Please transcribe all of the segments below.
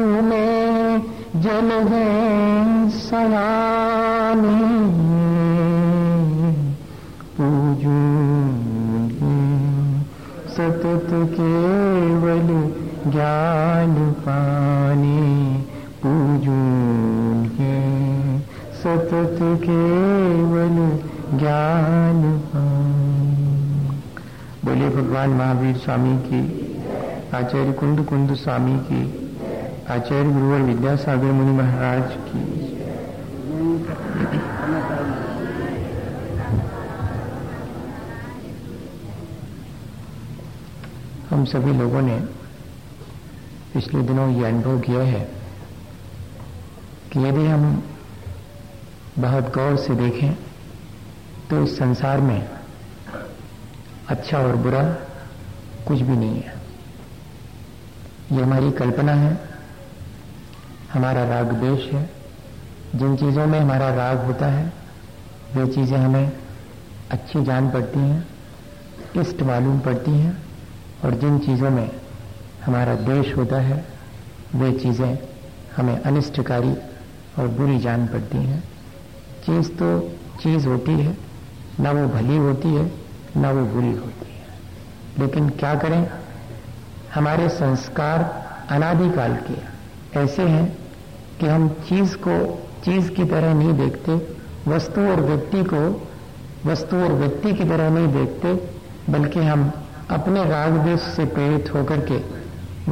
में जल है पूजूँगे सतत केवल ज्ञान पानी। पूजूँगे सतत केवल ज्ञान पानी। बोले भगवान महावीर स्वामी की, आचार्य कुंद कुंद स्वामी की आचार्य गुरुवर विद्यासागर मुनि महाराज की हम सभी लोगों ने पिछले दिनों ये अनुभव किया है कि यदि हम बहुत गौर से देखें तो इस संसार में अच्छा और बुरा कुछ भी नहीं है। ये हमारी कल्पना है हमारा राग देश है। जिन चीज़ों में हमारा राग होता है, वे चीज़ें हमें अच्छी जान पड़ती हैं, इष्ट मालूम पड़ती हैं, और जिन चीज़ों में हमारा देश होता है, वे चीज़ें हमें अनिष्टकारी और बुरी जान पड़ती हैं। चीज़ तो चीज़ होती है, ना वो भली होती है, ना वो बुरी होती है। लेकिन क्या करें? हमारे संस्कार अनादिकाल के ऐसे हैं कि हम चीज़ को, चीज़ की तरह नहीं देखते, वस्तु और व्यक्ति को वस्तु और व्यक्ति की तरह नहीं देखते, बल्कि हम अपने राग देश से प्रेरित होकर के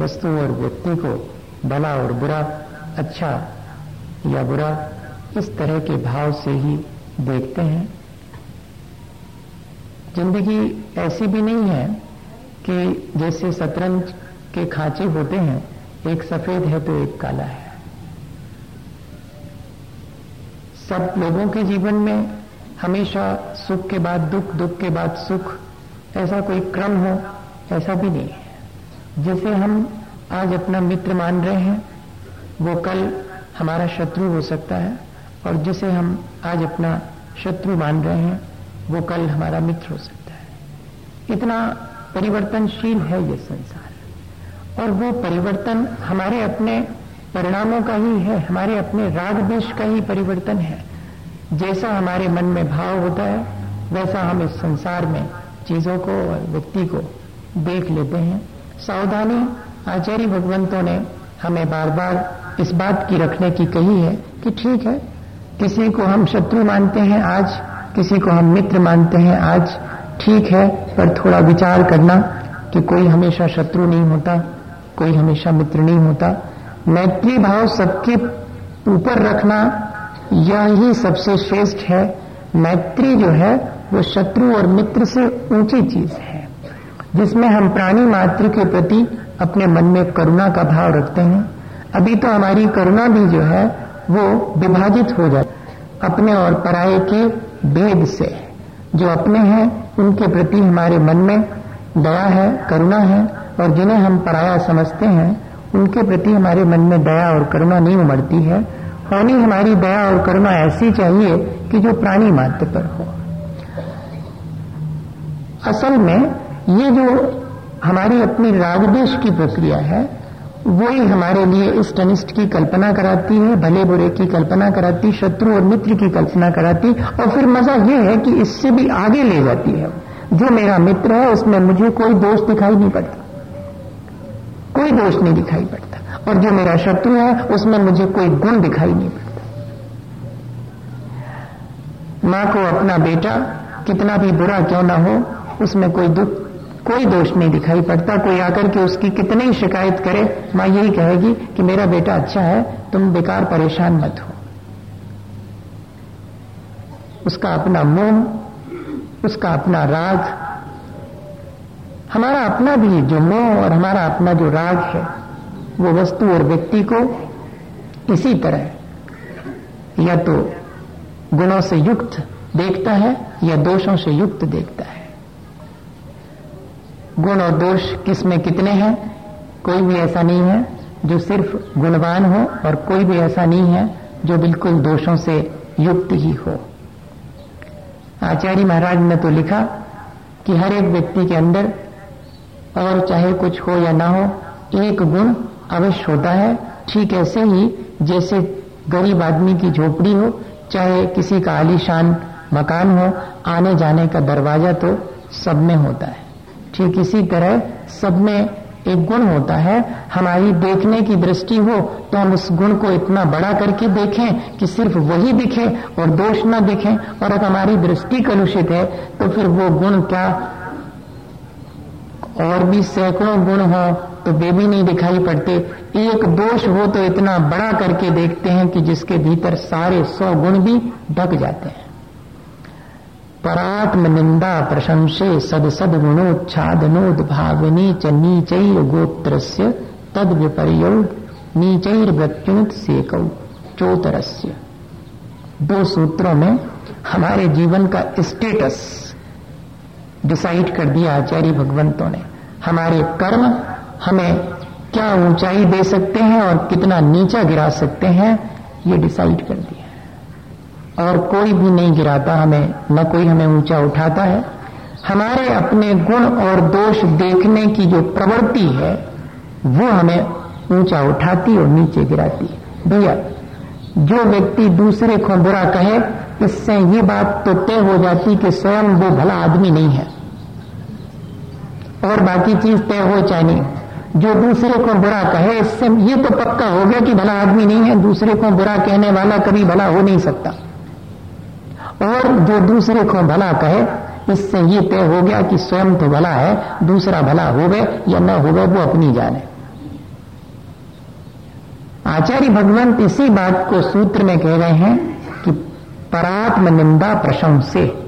वस्तु और व्यक्ति को भला और बुरा अच्छा या बुरा, इस तरह के भाव से ही देखते हैं। ज़िंदगी ऐसी भी नहीं है कि जैसे शतरंज के खांचे होते हैं, एक सफ़ेद है तो एक काला है। सब लोगों के जीवन में हमेशा सुख के बाद दुख दुख के बाद सुख, ऐसा कोई क्रम हो, ऐसा भी नहीं है। जैसे हम आज अपना मित्र मान रहे हैं, वो कल हमारा शत्रु हो सकता है, और जिसे हम आज अपना शत्रु मान रहे हैं, वो कल हमारा मित्र हो सकता है। इतना परिवर्तनशील है ये संसार, और वो परिवर्तन हमारे अपने परिणामों का ही है, हमारे अपने राग देश का ही परिवर्तन है। जैसा हमारे मन में भाव होता है, वैसा हम इस संसार में चीज़ों को और व्यक्ति को देख लेते हैं। सावधानी आचार्य भगवंतों ने हमें बार बार इस बात की रखने की कही है कि ठीक है, किसी को हम शत्रु मानते हैं आज, किसी को हम मित्र मानते हैं आज, ठीक है, पर थोड़ा विचार करना कि कोई हमेशा शत्रु नहीं होता, कोई हमेशा मित्र नहीं होता। मैत्री भाव सबके ऊपर रखना यही सबसे श्रेष्ठ है। मैत्री जो है, वो शत्रु और मित्र से ऊँची चीज़ है, जिसमें हम प्राणी मात्र के प्रति अपने मन में करुणा का भाव रखते हैं। अभी तो हमारी करुणा भी जो है, वो विभाजित हो जाए अपने और पराये के भेद से। जो अपने हैं, उनके प्रति हमारे मन में दया है, करुणा है, और जिन्हें हम पराया समझते हैं उनके प्रति हमारे मन में दया और करुणा नहीं उमड़ती है। होनी हमारी दया और करुणा ऐसी चाहिए कि जो प्राणी मात्र पर हो। असल में ये जो हमारी अपनी रागदेश की प्रक्रिया है वो ही हमारे लिए इष्ट अनिष्ट की कल्पना कराती है भले बुरे की कल्पना कराती, शत्रु और मित्र की कल्पना कराती, और फिर मज़ा ये है कि इससे भी आगे ले जाती है। जो मेरा मित्र है, उसमें मुझे कोई दोष दिखाई नहीं पड़ता। कोई दोष नहीं दिखाई पड़ता। और जो मेरा शत्रु है, उसमें मुझे कोई गुण दिखाई नहीं पड़ता। माँ को अपना बेटा, कितना भी बुरा क्यों ना हो, उसमें कोई दुख, कोई दोष नहीं दिखाई पड़ता। कोई आकर के उसकी कितनी शिकायत करे, माँ यही कहेगी कि मेरा बेटा अच्छा है, तुम बेकार परेशान मत हो। उसका अपना मोह, उसका अपना राग हमारा अपना भी जो मोह और हमारा अपना जो राग है, वो वस्तु और व्यक्ति को इसी तरह या तो गुणों से युक्त देखता है या दोषों से युक्त देखता है। गुण और दोष किसमें कितने हैं, कोई भी ऐसा नहीं है जो सिर्फ़ गुणवान हो और कोई भी ऐसा नहीं है जो बिल्कुल दोषों से युक्त ही हो। आचार्य महाराज ने तो लिखा कि हर एक व्यक्ति के अंदर और चाहे कुछ हो या ना हो, एक गुण अवश्य होता है। ठीक ऐसे ही जैसे गरीब आदमी की झोपड़ी हो, चाहे किसी का आलीशान मकान हो, आने जाने का दरवाज़ा तो सब में होता है। ठीक इसी तरह सब में एक गुण होता है। हमारी देखने की दृष्टि हो तो हम उस गुण को इतना बड़ा करके देखें कि सिर्फ़ वही दिखे और दोष न दिखे। और अगर हमारी दृष्टि कलुषित है तो फिर वो गुण क्या और भी सैकड़ों गुण हो तो वे भी नहीं दिखाई पड़ते। एक दोष हो तो इतना बड़ा करके देखते हैं कि जिसके भीतर सारे सौ गुण भी ढक जाते हैं। परात्म निंदा प्रशंसे सद सद गुणोच्छादनोद च नीचैर गोत्र तद विपर्य नीचैर मृत्युत सेकौ चौतरस्य। दो सूत्रों में हमारे जीवन का स्टेटस डिसाइड कर दिया आचार्य भगवंतों ने। हमारे कर्म हमें क्या ऊंचाई दे सकते हैं और कितना नीचा गिरा सकते हैं, ये डिसाइड कर दिया। और कोई भी नहीं गिराता हमें, न कोई हमें ऊँचा उठाता है। हमारे अपने गुण और दोष देखने की जो प्रवृत्ति है, वो हमें ऊँचा उठाती और नीचे गिराती। है भैया जो व्यक्ति दूसरे को बुरा कहे, इससे ये बात तो तय हो जाती कि स्वयं वो भला आदमी नहीं है। और बाकी चीज़ तय हो चाहे नहीं जो दूसरे को बुरा कहे, इससे ये तो पक्का हो गया कि भला आदमी नहीं है। दूसरे को बुरा कहने वाला कभी भला हो नहीं सकता। और जो दूसरे को भला कहे, इससे ये तय हो गया कि स्वयं तो भला है, दूसरा भला हो गए या न हो गए वो अपनी जाने। आचार्य भगवंत इसी बात को सूत्र में कह रहे हैं कि परात्म निंदा प्रशंसे।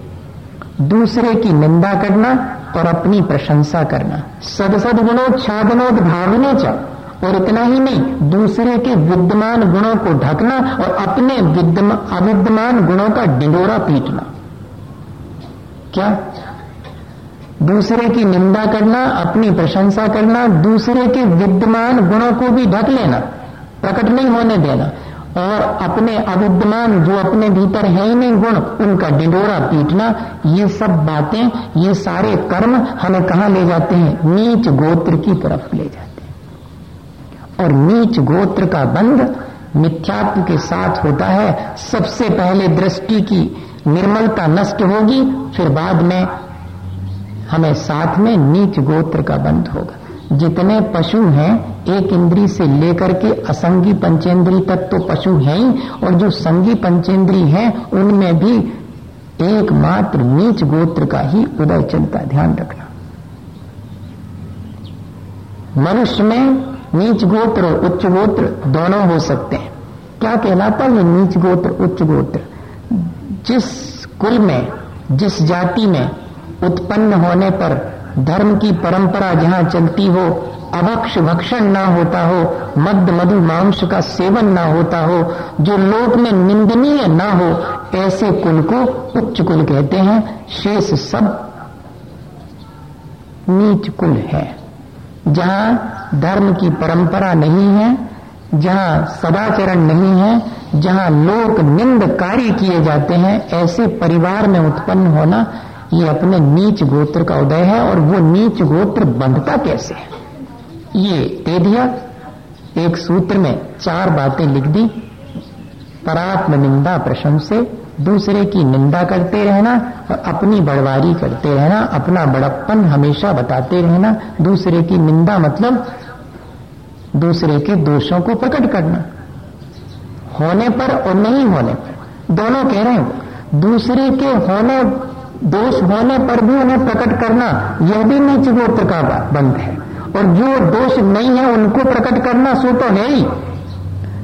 दूसरे की निंदा करना और अपनी प्रशंसा करना। सदसद गुणोच्छादनोद भावने चा। और इतना ही नहीं, दूसरे के विद्यमान गुणों को ढकना और अपने अविद्यमान गुणों का डिंडोरा पीटना। क्या? दूसरे की निंदा करना, अपनी प्रशंसा करना, दूसरे के विद्यमान गुणों को भी ढक लेना। प्रकट नहीं होने देना और अपने अविद्यमान जो अपने भीतर है ही नहीं, गुण, उनका डिंडोरा पीटना, ये सब बातें, ये सारे कर्म हमें कहा ले जाते हैं? नीच गोत्र की तरफ़ ले जाते हैं। और नीच गोत्र का बंध मिथ्यात्व के साथ होता है। सबसे पहले दृष्टि की निर्मलता नष्ट होगी, फिर बाद में हमें साथ में नीच गोत्र का बंध होगा। जितने पशु हैं, एक इंद्री से लेकर के असंगी पंचेंद्री तक तो पशु हैं ही, और जो संगी पंचेंद्री है, उनमें भी एकमात्र नीच गोत्र का ही उदय चलता ध्यान रखना। मनुष्य में नीच गोत्र और उच्च गोत्र दोनों हो सकते हैं। क्या कहलाता है नीच गोत्र, उच्च गोत्र? जिस कुल में, जिस जाति में उत्पन्न होने पर धर्म की परंपरा जहाँ चलती हो, अभक्ष भक्षण ना होता हो, मद मधु मांस का सेवन ना होता हो, जो लोक में निंदनीय ना हो, ऐसे कुल को उच्च कुल कहते हैं, शेष सब नीच कुल है। जहाँ धर्म की परंपरा नहीं है, जहाँ सदाचरण नहीं है, जहाँ लोक निंद कार्य किए जाते हैं, ऐसे परिवार में उत्पन्न होना ये अपने नीच गोत्र का उदय है और वो नीच गोत्र बंधता कैसे है? ये दे दिया एक सूत्र में चार बातें लिख दी। परात्म निंदा प्रशंसे, दूसरे की निंदा करते रहना और अपनी बड़वारी करते रहना, अपना बड़प्पन हमेशा बताते रहना। दूसरे की निंदा मतलब दूसरे के दोषों को प्रकट करना। होने पर और नहीं होने पर। दोनों कह रहे हैं दूसरे के होने दोष होने पर भी उन्हें प्रकट करना, यह भी नीच गोत्र का बंद है। और जो दोष नहीं है, उनको प्रकट करना सो तो है ही।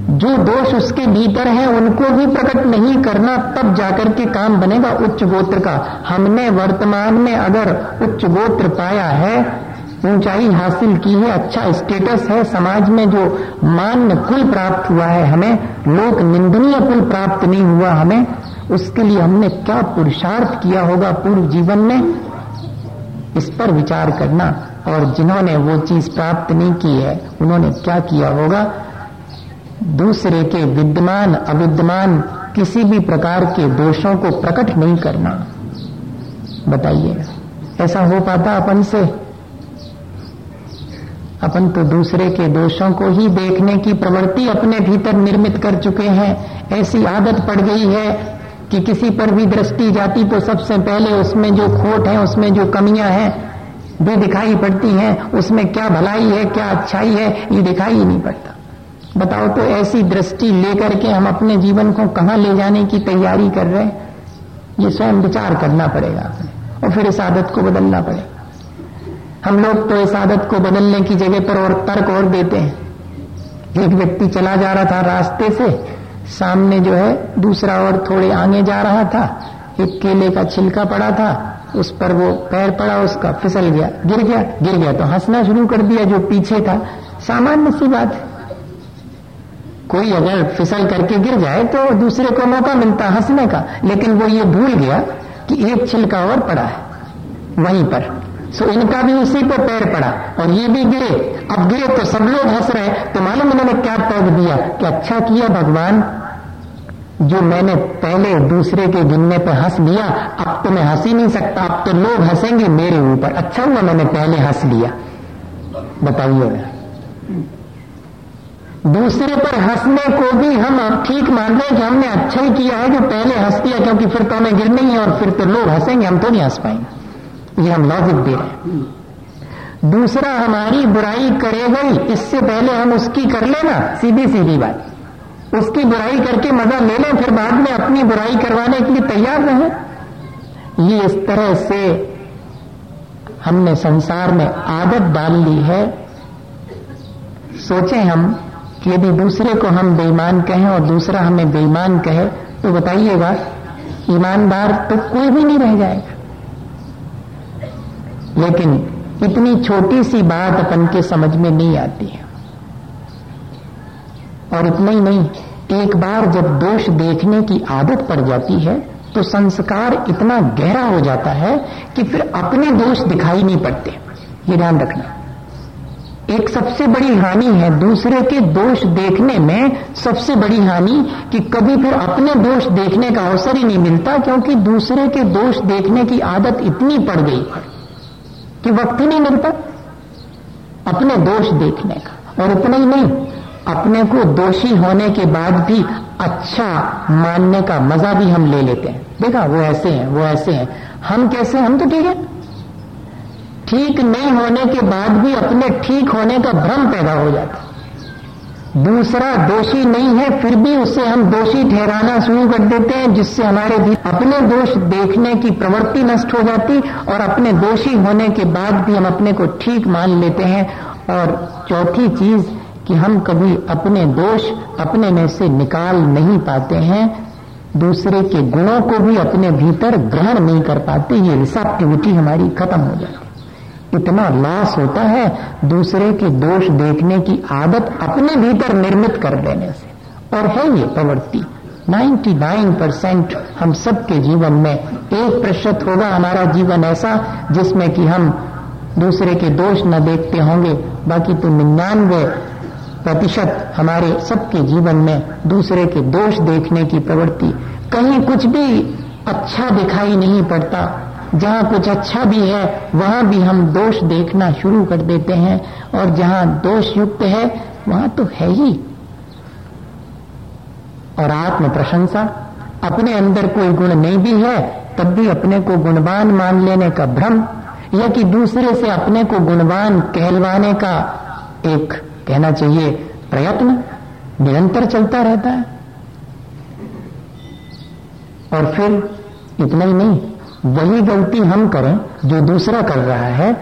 जो दोष उसके भीतर है, उनको भी प्रकट नहीं करना, तब जाकर के काम बनेगा उच्च गोत्र का। हमने वर्तमान में अगर उच्च गोत्र पाया है, ऊंचाई हासिल की है अच्छा स्टेटस है, समाज में जो मान्य कुल प्राप्त हुआ है हमें, लोक निंदनीय कुल प्राप्त नहीं हुआ हमें उसके लिए हमने क्या पुरुषार्थ किया होगा पूर्व जीवन में? इस पर विचार करना। और जिन्होंने वो चीज़ प्राप्त नहीं की है, उन्होंने क्या किया होगा? दूसरे के विद्यमान, अविद्यमान, किसी भी प्रकार के दोषों को प्रकट नहीं करना। बताइए, ऐसा हो पाता अपन से? अपन तो दूसरे के दोषों को ही देखने की प्रवृत्ति अपने भीतर निर्मित कर चुके हैं। ऐसी आदत पड़ गई है कि किसी पर भी दृष्टि जाती तो सबसे पहले उसमें जो खोट है, उसमें जो कमियाँ हैं, वे दिखाई पड़ती हैं। उसमें क्या भलाई है, क्या अच्छाई है, ये दिखाई नहीं पड़ता। बताओ तो ऐसी दृष्टि लेकर के हम अपने जीवन को कहाँ ले जाने की तैयारी कर रहे हैं? ये स्वयं विचार करना पड़ेगा और फिर इस आदत को बदलना पड़ेगा। हम लोग तो इस आदत को बदलने की जगह पर और तर्क और देते हैं। एक व्यक्ति चला जा रहा था रास्ते से सामने जो है, दूसरा और थोड़े आगे जा रहा था। एक केले का छिलका पड़ा था, उस पर वो पैर पड़ा, उसका फिसल गया, गिर गया गिर गया। तो हंसना शुरू कर दिया जो पीछे था। सामान्य सी बात है। कोई अगर फिसल करके गिर जाए तो दूसरे को मौका मिलता हंसने का। लेकिन वो ये भूल गया कि एक छिलका और पड़ा है, वहीं पर। सो इनका भी उसी पर पैर पड़ा, और ये भी गिरे। अब गिरे तो सब लोग हंस रहे तो मालूम इन्होंने क्या तर्क दिया कि अच्छा किया भगवान? जो मैंने पहले दूसरे के गिनने पर हंस लिया अब तो मैं हंस ही नहीं सकता, अब तो लोग हंसेंगे मेरे ऊपर। अच्छा हुआ मैंने पहले हंस लिया बताइए। दूसरे पर हंसने को भी हम ठीक मान रहे हैं कि हमने अच्छा ही किया है जो पहले हंस दिया, क्योंकि फिर तो हमें गिरना ही है और फिर तो लोग हंसेंगे, हम तो नहीं हंस पाएँगे। ये हम लॉजिक दे रहे हैं। दूसरा, हमारी बुराई करेगा ही इससे पहले हम उसकी कर लेना सीधी सीधी बात। उसकी बुराई करके मज़ा ले लें, फिर बाद में अपनी बुराई करवाने के लिए तैयार रहे। ये इस तरह से हमने संसार में आदत डाल ली है। सोचे हम कि यदि दूसरे को हम बेईमान कहें और दूसरा हमें बेईमान कहे तो बताइएगा, ईमानदार तो कोई भी नहीं रह जाएगा। लेकिन इतनी छोटी सी बात अपन के समझ में नहीं आती है। और इतना ही नहीं, एक बार जब दोष देखने की आदत पड़ जाती है तो संस्कार इतना गहरा हो जाता है कि फिर अपने दोष दिखाई नहीं पड़ते। ये ध्यान रखना। एक सबसे बड़ी हानि है दूसरे के दोष देखने में सबसे बड़ी हानि कि कभी फिर अपने दोष देखने का अवसर ही नहीं मिलता क्योंकि दूसरे के दोष देखने की आदत इतनी पड़ गई कि वक्त ही नहीं मिलता अपने दोष देखने का। और इतना ही नहीं अपने को दोषी होने के बाद भी अच्छा मानने का मज़ा भी हम ले लेते हैं। देखा, वो ऐसे हैं, वो ऐसे हैं। हम कैसे हम तो ठीक है। ठीक नहीं होने के बाद भी अपने ठीक होने का भ्रम पैदा हो जाता दूसरा दोषी नहीं है, फिर भी उसे हम दोषी ठहराना शुरू कर देते हैं, जिससे हमारे अपने दोष देखने की प्रवृत्ति नष्ट हो जाती और अपने दोषी होने के बाद भी हम अपने को ठीक मान लेते हैं। और चौथी चीज़ कि हम कभी अपने दोष अपने में से निकाल नहीं पाते हैं, दूसरे के गुणों को भी अपने भीतर ग्रहण नहीं कर पाते, ये रिसेप्टिविटी हमारी खत्म हो जाती इतना लॉस होता है, दूसरे के दोष देखने की आदत अपने भीतर निर्मित कर देने से। और है ये प्रवृत्ति 99 परसेंट हम सबके जीवन में एक प्रतिशत होगा हमारा जीवन ऐसा, जिसमें कि हम दूसरे के दोष न देखते होंगे, बाकी तो निन्यानवे प्रतिशत हमारे सबके जीवन में दूसरे के दोष देखने की प्रवृत्ति। कहीं कुछ भी अच्छा दिखाई नहीं पड़ता। जहाँ कुछ अच्छा भी है, वहाँ भी हम दोष देखना शुरू कर देते हैं। और जहाँ दोष युक्त है, वहाँ तो है ही। और आत्म प्रशंसा, अपने अंदर कोई गुण नहीं भी है, तब भी अपने को गुणवान मान लेने का भ्रम, या कि दूसरे से अपने को गुणवान कहलवाने का एक कहना चाहिए, प्रयत्न निरंतर चलता रहता है। और फिर इतना ही नहीं, वही गलती हम करें, जो दूसरा कर रहा है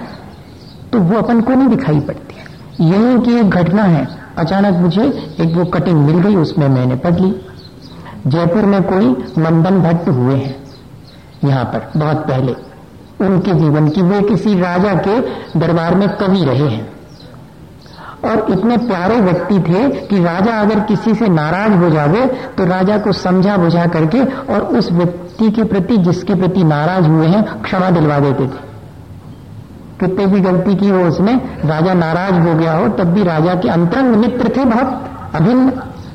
तो वो अपन को नहीं दिखाई पड़ती यही की एक घटना है, अचानक मुझे एक वो कटिंग मिल गई, उसमें मैंने पढ़ ली। जयपुर में कोई मंदन भट्ट हुए हैं, यहाँ पर, बहुत पहले। उनके जीवन की वे किसी राजा के दरबार में कवि रहे हैं। और इतने प्यारे व्यक्ति थे कि राजा अगर किसी से नाराज़ हो जावे तो राजा को समझा बुझा करके और उस व्यक्ति के प्रति, जिसके प्रति नाराज़ हुए हैं, क्षमा दिलवा देते थे। कितने भी गलती की हो उसने, राजा नाराज़ हो गया हो, तब भी राजा के अंतरंग मित्र थे बहुत, अभिन्न।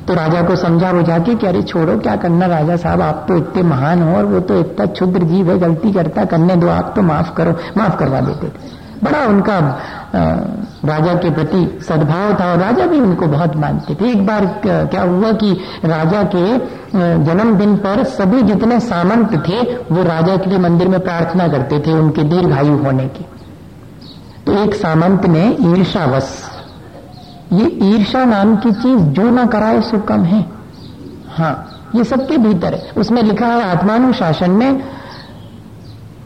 तो राजा को समझा बुझा के अरे छोड़ो, क्या करना राजा साहब, आप तो इतने महान हो और वो तो इतना क्षुद्र जीव है, गलती करता करने दो, आप तो माफ़ करो, माफ़ करवा देते थे। बड़ा उनका राजा के प्रति सद्भाव था और राजा भी उनको बहुत मानते थे। एक बार क्या हुआ कि राजा के जन्मदिन पर सभी जितने सामंत थे, वो राजा के लिए मंदिर में प्रार्थना करते थे उनके दीर्घायु होने की। तो एक सामंत ने ईर्षावश, ये ईर्षा नाम की चीज़ जो ना कराए सो कम है। हाँ ये सबके भीतर है। उसमें लिखा है, आत्मानुशासन में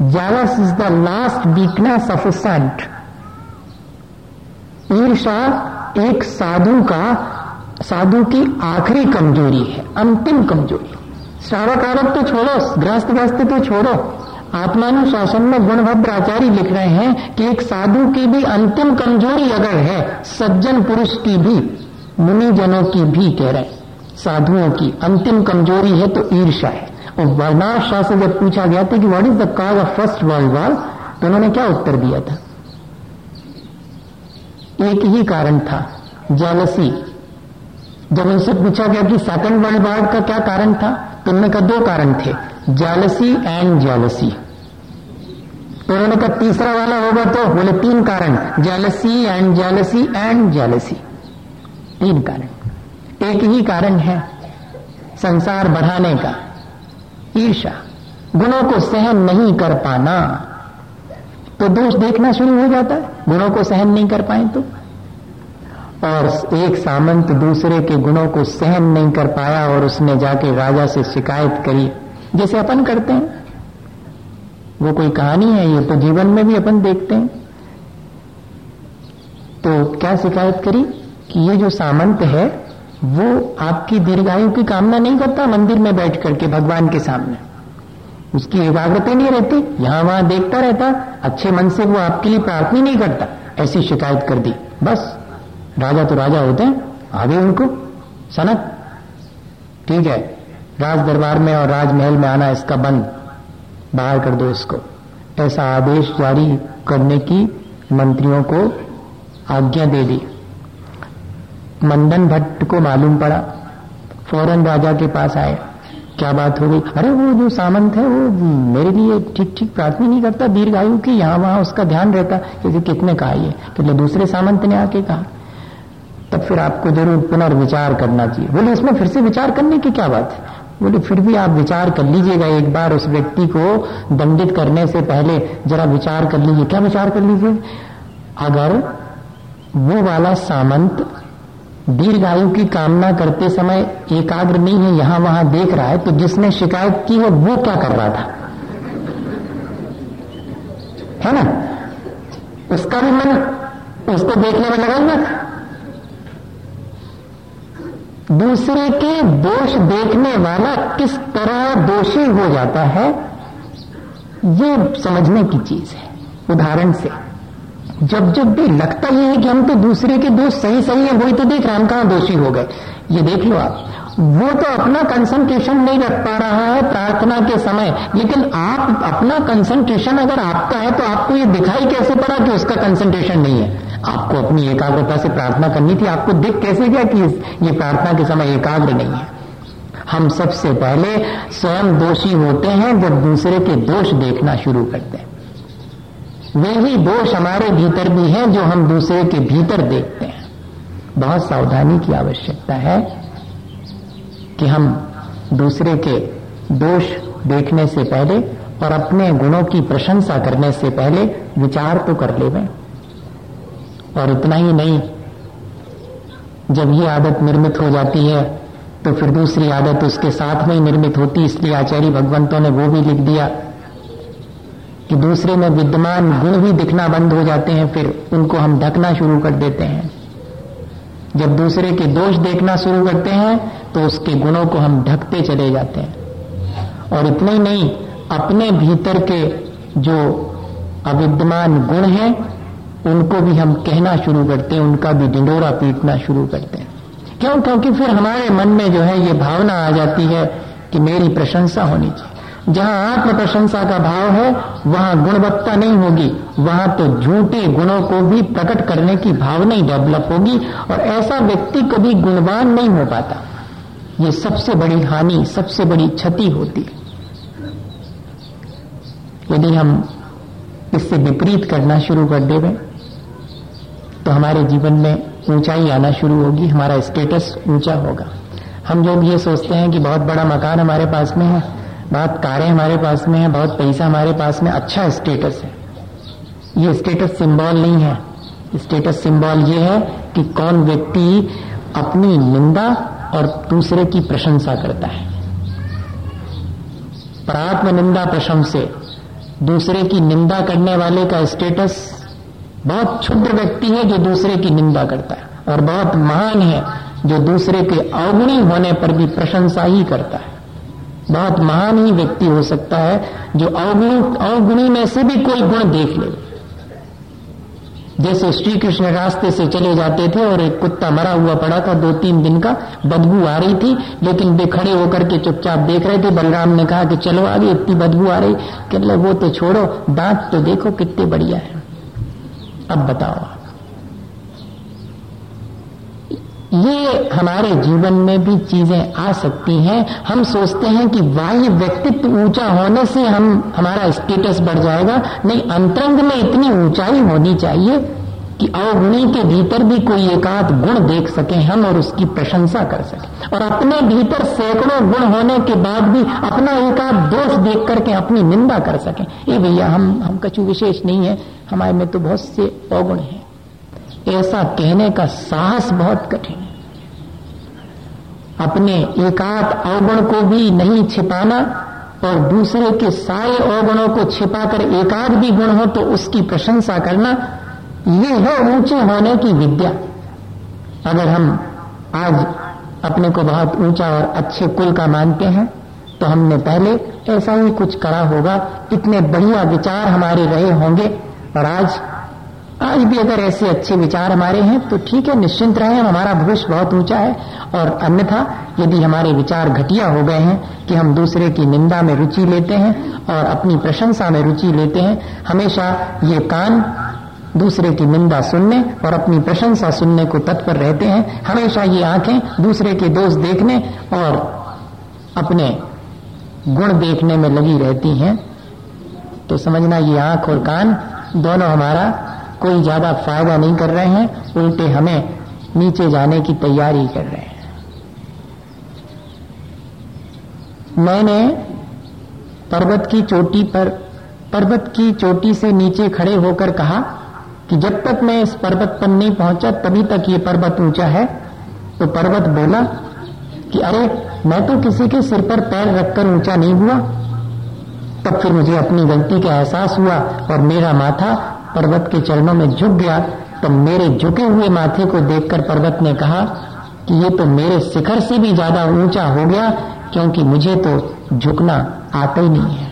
jealous is the last weakness of a saint ईर्षा एक साधु का, साधु की आखिरी कमज़ोरी है, अंतिम कमज़ोरी। श्रावक आरोप तो छोड़ो, ग्रस्त ग्रस्त तो छोड़ो। आत्मानुशासन में गुणभद्र आचार्य लिख रहे हैं कि एक साधु की भी अंतिम कमज़ोरी अगर है, सज्जन पुरुष की भी, मुनिजनों की भी कह रहे साधुओं की अंतिम कमज़ोरी है तो ईर्षा है। और शाह से जब पूछा गया था कि what is the cause of first world war तो उन्होंने क्या उत्तर दिया था? एक ही कारण था जेलसी जब उनसे पूछा गया कि सेकंड वर्ल्ड वॉर का क्या कारण था तो उन्होंने कहा दो कारण थे जेलसी एंड जेलसी तो उन्होंने कहा तीसरा वाला होगा तो बोले तीन कारण jealousy and jealousy and jealousy तीन कारण। एक ही कारण है, संसार बढ़ाने का। ईर्षा गुणों को सहन नहीं कर पाना तो दोष देखना शुरू हो जाता है। गुणों को सहन नहीं कर पाए तो। और एक सामंत दूसरे के गुणों को सहन नहीं कर पाया और उसने जाके राजा से शिकायत करी, जैसे अपन करते हैं। वो कोई कहानी है, ये तो जीवन में भी अपन देखते हैं। तो क्या शिकायत करी कि ये जो सामंत है वो आपकी दीर्घायु की कामना नहीं करता मंदिर में बैठ करके भगवान के सामने। उसकी एकाग्रता नहीं रहती, यहाँ वहाँ देखता रहता, अच्छे मन से वो आपके लिए प्रार्थना नहीं करता, ऐसी शिकायत कर दी। बस, राजा तो राजा होते हैं आगे उनको सनक ठीक है, राज दरबार में और राजमहल में आना इसका बंद बाहर कर दो इसको। ऐसा आदेश जारी करने की मंत्रियों को आज्ञा दे दी। मंदन भट्ट को मालूम पड़ा। फ़ौरन राजा के पास आए। क्या बात हो गई? अरे वो जो सामंत है, वो मेरे लिए ठीक ठीक प्रार्थना नहीं करता। दीर्घायु की यहाँ वहाँ उसका ध्यान रहता जैसे कितने कहा ये। कि दूसरे सामंत ने आके कहा। तब फिर आपको ज़रूर पुनर्विचार करना चाहिए। बोले, इसमें फिर से विचार करने की क्या बात है? बोले, फिर भी आप विचार कर लीजिएगा एक बार उस व्यक्ति को दंडित करने से पहले। जरा विचार कर लीजिए। क्या विचार कर लीजिए? अगर वो वाला सामंत दीर्घायु की कामना करते समय एकाग्र नहीं है, यहाँ वहाँ देख रहा है तो जिसने शिकायत की है, वो क्या कर रहा था? है ना? उसका भी मन उसको देखने में लगा हुआ था। दूसरे के दोष देखने वाला किस तरह दोषी हो जाता है, ये समझने की चीज़ है, उदाहरण से। जब जब भी लगता ही है कि हम तो दूसरे के दोष सही सही है, वही तो देख रहे हम कहाँ दोषी हो गए? ये देख लो आप। वो तो अपना कंसंट्रेशन नहीं रख पा रहा है प्रार्थना के समय। लेकिन आप अपना कंसंट्रेशन अगर आपका है तो आपको ये दिखाई कैसे पड़ा कि उसका कंसंट्रेशन नहीं है? आपको अपनी एकाग्रता से प्रार्थना करनी थी। आपको दिख कैसे गया कि ये प्रार्थना के समय एकाग्र नहीं है? हम सबसे पहले स्वयं दोषी होते हैं जब दूसरे के दोष देखना शुरू करते हैं। वे ही दोष हमारे भीतर भी हैं जो हम दूसरे के भीतर देखते हैं। बहुत सावधानी की आवश्यकता है कि हम दूसरे के दोष देखने से पहले और अपने गुणों की प्रशंसा करने से पहले विचार तो कर ले और इतना ही नहीं, जब ये आदत निर्मित हो जाती है तो फिर दूसरी आदत उसके साथ में ही निर्मित होती, इसलिए आचार्य भगवंतों ने वो भी लिख दिया। कि दूसरे में विद्यमान गुण भी दिखना बंद हो जाते हैं, फिर उनको हम ढकना शुरू कर देते हैं। जब दूसरे के दोष देखना शुरू करते हैं तो उसके गुणों को हम ढकते चले जाते हैं। और इतना ही नहीं, अपने भीतर के जो अविद्यमान गुण हैं, उनको भी हम कहना शुरू करते हैं, उनका भी डिंडोरा पीटना शुरू करते हैं। क्यों? क्योंकि फिर हमारे मन में जो है, ये भावना आ जाती है कि मेरी प्रशंसा होनी चाहिए। जहाँ आत्म प्रशंसा का भाव है, वहाँ गुणवत्ता नहीं होगी। वहाँ तो झूठे गुणों को भी प्रकट करने की भावना ही डेवलप होगी और ऐसा व्यक्ति कभी गुणवान नहीं हो पाता। ये सबसे बड़ी हानि, सबसे बड़ी क्षति होती है। यदि हम इससे विपरीत करना शुरू कर देवे तो हमारे जीवन में ऊंचाई आना शुरू होगी, हमारा स्टेटस ऊँचा होगा। हम लोग ये सोचते हैं कि बहुत बड़ा मकान हमारे पास में है। बहुत कारें हमारे पास में है, बहुत पैसा हमारे पास में अच्छा स्टेटस है। ये स्टेटस सिंबल नहीं है। स्टेटस सिंबल ये है कि कौन व्यक्ति अपनी निंदा और दूसरे की प्रशंसा करता है। प्रात्म निंदा प्रशंसे। दूसरे की निंदा करने वाले का स्टेटस बहुत क्षुद्र व्यक्ति है जो दूसरे की निंदा करता है और बहुत महान है जो दूसरे के अवगुणी होने पर भी प्रशंसा ही करता है। बहुत महान ही व्यक्ति हो सकता है जो अवगुणी अवगुणी में से भी कोई गुण देख ले। जैसे श्री कृष्ण रास्ते से चले जाते थे और एक कुत्ता मरा हुआ पड़ा था दो तीन दिन का, बदबू आ रही थी, लेकिन वे खड़े होकर के चुपचाप देख रहे थे। बलराम ने कहा कि चलो आगे, इतनी बदबू आ रही कि वो तो छोड़ो, दांत तो देखो कितने बढ़िया है। अब बताओ ये हमारे जीवन में भी चीज़ें आ सकती हैं। हम सोचते हैं कि बाह्य व्यक्तित्व ऊँचा होने से हम, हमारा स्टेटस बढ़ जाएगा। नहीं, अंतरंग में इतनी ऊंचाई होनी चाहिए कि अवगुणी के भीतर भी कोई एकाध गुण देख सके हम और उसकी प्रशंसा कर सके। और अपने भीतर सैकड़ों गुण होने के बाद भी अपना एकाध दोष देख करके अपनी निंदा कर सके। ये भैया, हम हम कछु विशेष नहीं है। हमारे में तो बहुत से अवगुण हैं। ऐसा कहने का साहस बहुत कठिन अपने एकाध अवगुण को भी नहीं छिपाना और दूसरे के सारे अवगुणों को छिपाकर एकाध भी गुण हो तो उसकी प्रशंसा करना, ये है ऊँचे होने की विद्या। अगर हम आज अपने को बहुत ऊँचा और अच्छे कुल का मानते हैं तो हमने पहले ऐसा ही कुछ करा होगा। इतने बढ़िया विचार हमारे रहे होंगे और आज आज भी अगर ऐसे अच्छे विचार हमारे हैं तो ठीक है, निश्चिंत रहे, हमारा भविष्य बहुत ऊँचा है। और अन्यथा, यदि हमारे विचार घटिया हो गए हैं कि हम दूसरे की निंदा में रुचि लेते हैं और अपनी प्रशंसा में रुचि लेते हैं, हमेशा ये कान दूसरे की निंदा सुनने और अपनी प्रशंसा सुनने को तत्पर रहते हैं। हमेशा ये आँखें दूसरे के दोष देखने और अपने गुण देखने में लगी रहती हैं। तो समझना ये आँख और कान दोनों हमारा कोई ज़्यादा फ़ायदा नहीं कर रहे हैं, उल्टे हमें नीचे जाने की तैयारी कर रहे हैं। मैंने पर्वत की चोटी पर, पर्वत की चोटी से नीचे खड़े होकर कहा कि जब तक मैं इस पर्वत पर नहीं पहुँचा, तभी तक ये पर्वत ऊँचा है। तो पर्वत बोला कि अरे, मैं तो किसी के सिर पर पैर रखकर ऊँचा नहीं हुआ। तब फिर मुझे अपनी गलती का एहसास हुआ और मेरा माथा पर्वत के चरणों में झुक गया तो मेरे झुके हुए माथे को देखकर पर्वत ने कहा, कि ये तो मेरे शिखर से भी ज़्यादा ऊँचा हो गया, क्योंकि मुझे तो झुकना आता ही नहीं है।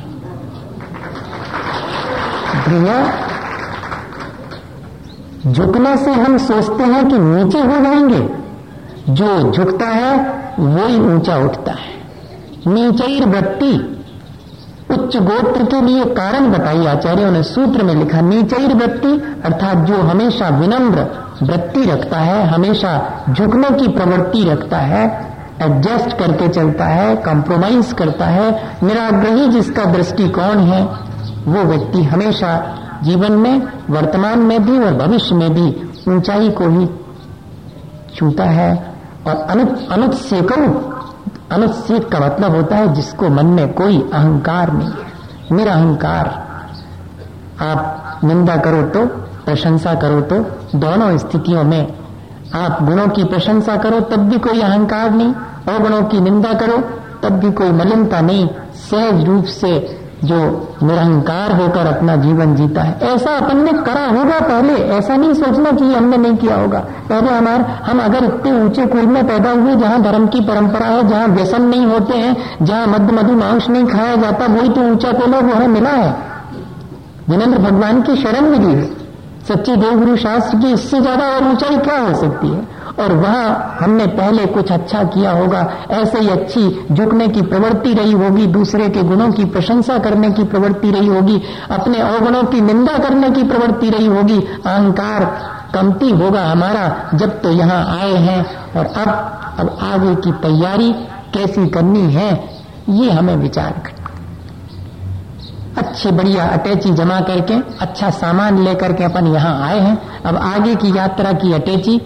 झुकने से हम सोचते हैं कि नीचे हो जाएँगे। जो झुकता है वो ही ऊँचा उठता है। नीचे वृत्ति उच्च गोत्र के लिए कारण बताई आचार्यों ने सूत्र में लिखा, नीचर वृत्ति अर्थात जो हमेशा विनम्र वृत्ति रखता है, हमेशा झुकने की प्रवृत्ति रखता है एडजस्ट करके चलता है कॉम्प्रोमाइज करता है, निराग्रही जिसका दृष्टिकोण है, वो व्यक्ति हमेशा जीवन में, वर्तमान में भी और भविष्य में भी ऊंचाई को ही छूता है और अनुत अनुच्छेद का मतलब होता है जिसको मन में कोई अहंकार नहीं है। निरअहकार आप निंदा करो तो प्रशंसा करो तो दोनों स्थितियों में आप गुणों की प्रशंसा करो, तब भी कोई अहंकार नहीं। और गुणों की निंदा करो, तब भी कोई मलिनता नहीं। सहज रूप से जो निरंकार होकर अपना जीवन जीता है। ऐसा अपन ने करा होगा पहले। ऐसा नहीं सोचना कि हमने नहीं किया होगा। पहले हमारे हम अगर इतने ऊँचे कुल में पैदा हुए, जहाँ धर्म की परंपरा है, जहाँ व्यसन नहीं होते हैं, जहाँ मध्य मधु मांस नहीं खाया जाता, वही तो ऊँचा कुल है, वो हमें मिला है। जिनेन्द्र भगवान की शरण मिली है। सच्चे देवगुरु शास्त्र की इससे ज़्यादा और ऊंचाई क्या हो सकती है? और वहाँ हमने पहले कुछ अच्छा किया होगा। ऐसे ही अच्छी झुकने की प्रवृत्ति रही होगी, दूसरे के गुणों की प्रशंसा करने की प्रवृत्ति रही होगी, अपने अवगुणों की निंदा करने की प्रवृत्ति रही होगी। अहंकार कमती होगा हमारा जब तो यहाँ आए हैं। और अब अब आगे की तैयारी कैसी करनी है, ये हमें विचार करना। अच्छी बढ़िया अटैची जमा करके अच्छा सामान लेकर के अपन यहाँ आए हैं। अब आगे की यात्रा की अटैची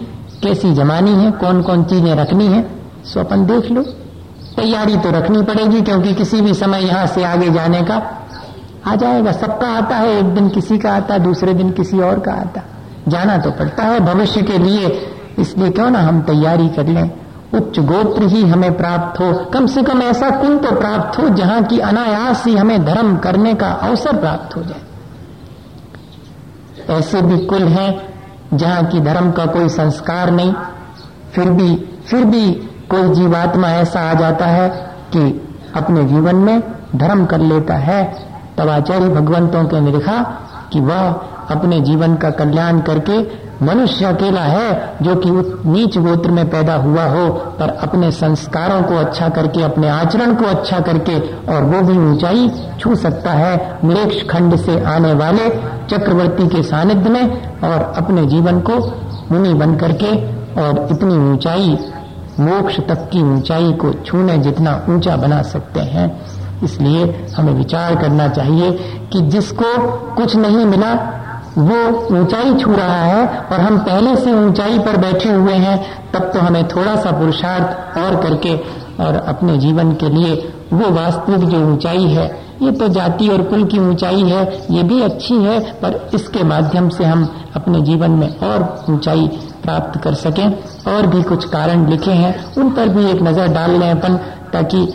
कैसी जमानी है कौन कौन चीज़ें रखनी है, सो अपन देख लो। तैयारी तो रखनी पड़ेगी, क्योंकि किसी भी समय यहाँ से आगे जाने का आ जाएगा। सबका आता है, एक दिन किसी का आता, दूसरे दिन किसी और का आता। जाना तो पड़ता है भविष्य के लिए, इसलिए क्यों ना हम तैयारी कर लें। उच्च गोत्र ही हमें प्राप्त हो। कम से कम ऐसा कुल तो प्राप्त हो, जहाँ की अनायास ही हमें धर्म करने का अवसर प्राप्त हो जाए। ऐसे भी कुल हैं जहाँ की धर्म का कोई संस्कार नहीं, फिर भी फिर भी कोई जीवात्मा ऐसा आ जाता है कि अपने जीवन में धर्म कर लेता है। तब आचार्य भगवंतों के ने लिखा कि वह अपने जीवन का कल्याण करके मनुष्य अकेला है जो कि नीच गोत्र में पैदा हुआ हो, पर अपने संस्कारों को अच्छा करके, अपने आचरण को अच्छा करके, और वो भी ऊंचाई छू सकता है मृक्ष खंड से आने वाले चक्रवर्ती के सानिध्य में, और अपने जीवन को मुनि बन करके, और इतनी ऊंचाई, मोक्ष तक की ऊंचाई को छूने जितना ऊँचा बना सकते हैं। इसलिए हमें विचार करना चाहिए कि जिसको कुछ नहीं मिला वो ऊंचाई छू रहा है और हम पहले से ऊंचाई पर बैठे हुए हैं, तब तो हमें थोड़ा सा पुरुषार्थ और करके और अपने जीवन के लिए वो वास्तविक जो ऊंचाई है, ये तो जाति और कुल की ऊंचाई है, ये भी अच्छी है, पर इसके माध्यम से हम अपने जीवन में और ऊंचाई प्राप्त कर सकें। और भी कुछ कारण लिखे हैं, उन पर भी एक नज़र डाल लें अपन, ताकि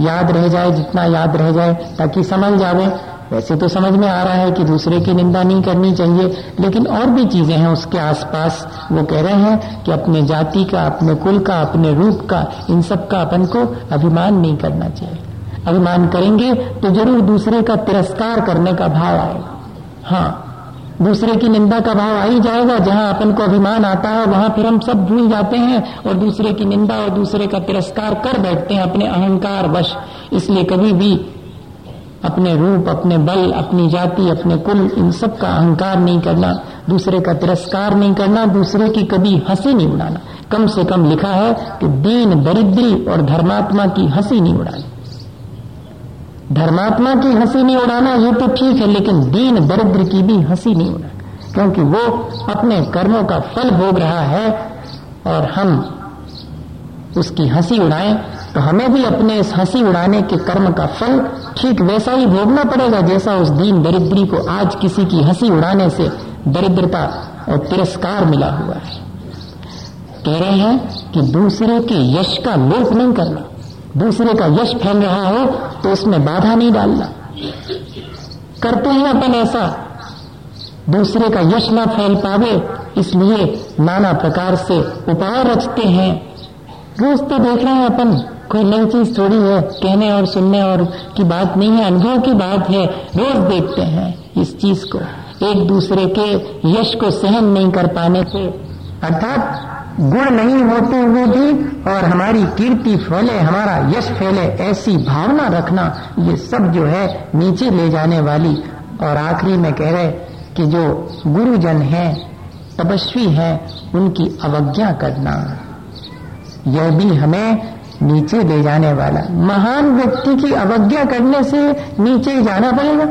याद रह जाए, जितना याद रह जाए, ताकि समझ जावे। वैसे तो समझ में आ रहा है कि दूसरे की निंदा नहीं करनी चाहिए, लेकिन और भी चीज़ें हैं उसके आसपास। वो कह रहे हैं कि अपने जाति का, अपने कुल का, अपने रूप का, इन सब का अपन को अभिमान नहीं करना चाहिए। अभिमान करेंगे तो ज़रूर दूसरे का तिरस्कार करने का भाव आएगा। हाँ दूसरे की निंदा का भाव आ ही जाएगा। जहाँ अपन को अभिमान आता है, वहाँ फिर हम सब भूल जाते हैं और दूसरे की निंदा और दूसरे का तिरस्कार कर बैठते हैं अपने अहंकार वश। इसलिए कभी भी अपने रूप, अपने बल, अपनी जाति, अपने कुल, इन सब का अहंकार नहीं करना, दूसरे का तिरस्कार नहीं करना, दूसरे की कभी हँसी नहीं उड़ाना। कम से कम लिखा है कि दीन दरिद्री और धर्मात्मा की हँसी नहीं उड़ानी। धर्मात्मा की हँसी नहीं उड़ाना, ये तो ठीक है, लेकिन दीन दरिद्र की भी हँसी नहीं उड़ाना, क्योंकि वो अपने कर्मों का फल भोग रहा है और हम उसकी हँसी उड़ाएँ तो हमें भी अपने इस हँसी उड़ाने के कर्म का फल ठीक वैसा ही भोगना पड़ेगा जैसा उस दीन दरिद्री को आज किसी की हँसी उड़ाने से दरिद्रता और तिरस्कार मिला हुआ है। कह रहे हैं कि दूसरे के यश का लोप नहीं करना। दूसरे का यश फैल रहा हो तो उसमें बाधा नहीं डालना। करते हैं अपन ऐसा। दूसरे का यश ना फैल पावे, इसलिए नाना प्रकार से उपाय रचते हैं। रोज तो देख रहे हैं अपन कोई नई चीज़ थोड़ी है, कहने और सुनने और की बात नहीं है, अनुभव की बात है, रोज देखते हैं इस चीज़ को। एक दूसरे के यश को सहन नहीं कर पाने से, अर्थात गुण नहीं होते हुए भी और हमारी कीर्ति फैले, हमारा यश फैले, ऐसी भावना रखना, ये सब जो है नीचे ले जाने वाली। और आखिरी में कह रहे कि जो गुरुजन है, तपस्वी है, उनकी अवज्ञा करना। यह भी हमें नीचे ले जाने वाला। महान व्यक्ति की अवज्ञा करने से नीचे जाना पड़ेगा।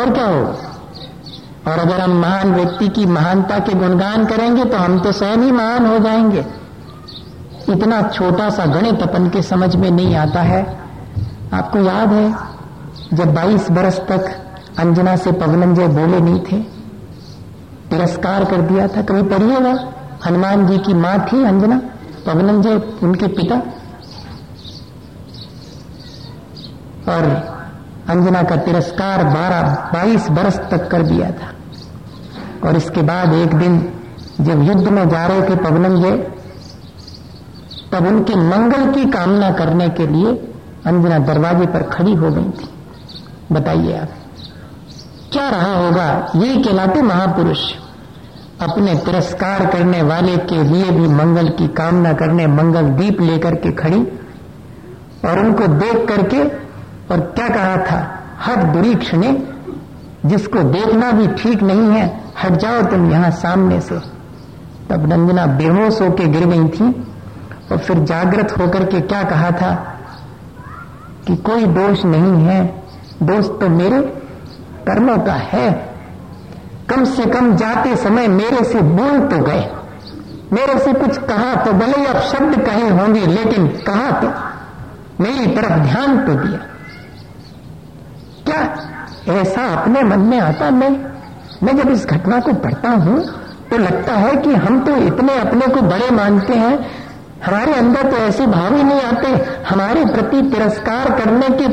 और क्या हो और अगर हम महान व्यक्ति की महानता के गुणगान करेंगे तो हम तो स्वयं ही महान हो जाएँगे। इतना छोटा सा गणित अपन के समझ में नहीं आता है। आपको याद है, जब 22 बरस तक अंजना से पवनंजय बोले नहीं थे? तिरस्कार कर दिया था, कभी पढ़िएगा? हनुमान जी की माँ थी अंजना। पवनंजय उनके पिता और अंजना का तिरस्कार बारह, बाईस बरस तक कर दिया था। और इसके बाद एक दिन जब युद्ध में जा रहे थे पवनम पवनंजय तब उनके मंगल की कामना करने के लिए अंजना दरवाजे पर खड़ी हो गई थी। बताइए आप, क्या रहा होगा? ये कहलाते महापुरुष। अपने तिरस्कार करने वाले के लिए भी मंगल की कामना करने मंगल दीप लेकर के खड़ी और उनको देख करके, और क्या कहा था? हट दुरीक्ष ने, जिसको देखना भी ठीक नहीं है, हट जाओ तुम यहाँ सामने से। तब नंदना बेहोश होके गिर गई थी, और फिर जागृत होकर के क्या कहा था? कि कोई दोष नहीं है, दोष तो मेरे कर्मों का है। कम से कम जाते समय मेरे से बोल तो गए। मेरे से कुछ कहा तो भले ही अब शब्द कहे होंगे, लेकिन कहा तो मेरी तरफ़ ध्यान तो दिया। क्या ऐसा अपने मन में आता मैं मैं जब इस घटना को पढ़ता हूँ तो लगता है कि हम तो इतने अपने को बड़े मानते हैं हमारे अंदर तो ऐसे भाव ही नहीं आते। हमारे प्रति तिरस्कार करने के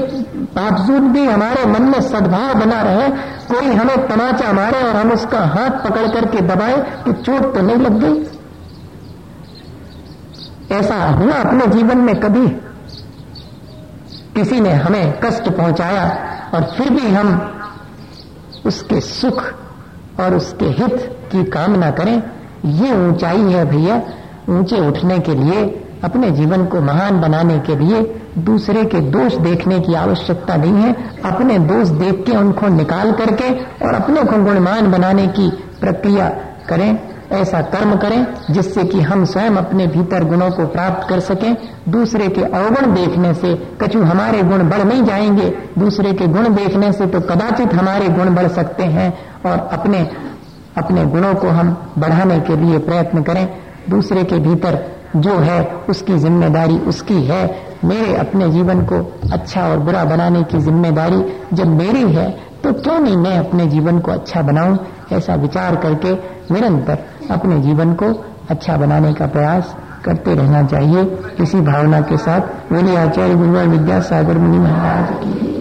बावजूद भी हमारे मन में सद्भाव बना रहे। कोई हमें तमाचा मारे और हम उसका हाथ पकड़ करके दबाए कि चोट तो नहीं लग गई। ऐसा हुआ अपने जीवन में कभी। किसी ने हमें कष्ट पहुँचाया और फिर भी हम उसके सुख और उसके हित की कामना करें। ये ऊंचाई है भैया। ऊँचे उठने के लिए, अपने जीवन को महान बनाने के लिए दूसरे के दोष देखने की आवश्यकता नहीं है। अपने दोष देख के उनको निकाल करके और अपने को गुणमान बनाने की प्रक्रिया करें, ऐसा कर्म करें, जिससे कि हम स्वयं अपने भीतर गुणों को प्राप्त कर सकें। दूसरे के अवगुण देखने से कछु हमारे गुण बढ़ नहीं जाएँगे। दूसरे के गुण देखने से तो कदाचित हमारे गुण बढ़ सकते हैं और अपने अपने गुणों को हम बढ़ाने के लिए प्रयत्न करें। दूसरे के भीतर जो है, उसकी ज़िम्मेदारी उसकी है। मेरे अपने जीवन को अच्छा और बुरा बनाने की ज़िम्मेदारी जब मेरी है तो क्यों नहीं मैं अपने जीवन को अच्छा बनाऊँ? ऐसा विचार करके निरंतर अपने जीवन को अच्छा बनाने का प्रयास करते रहना चाहिए। इसी भावना के साथ बोले आचार्य गुरुवार विद्यासागर मुनि महाराज की।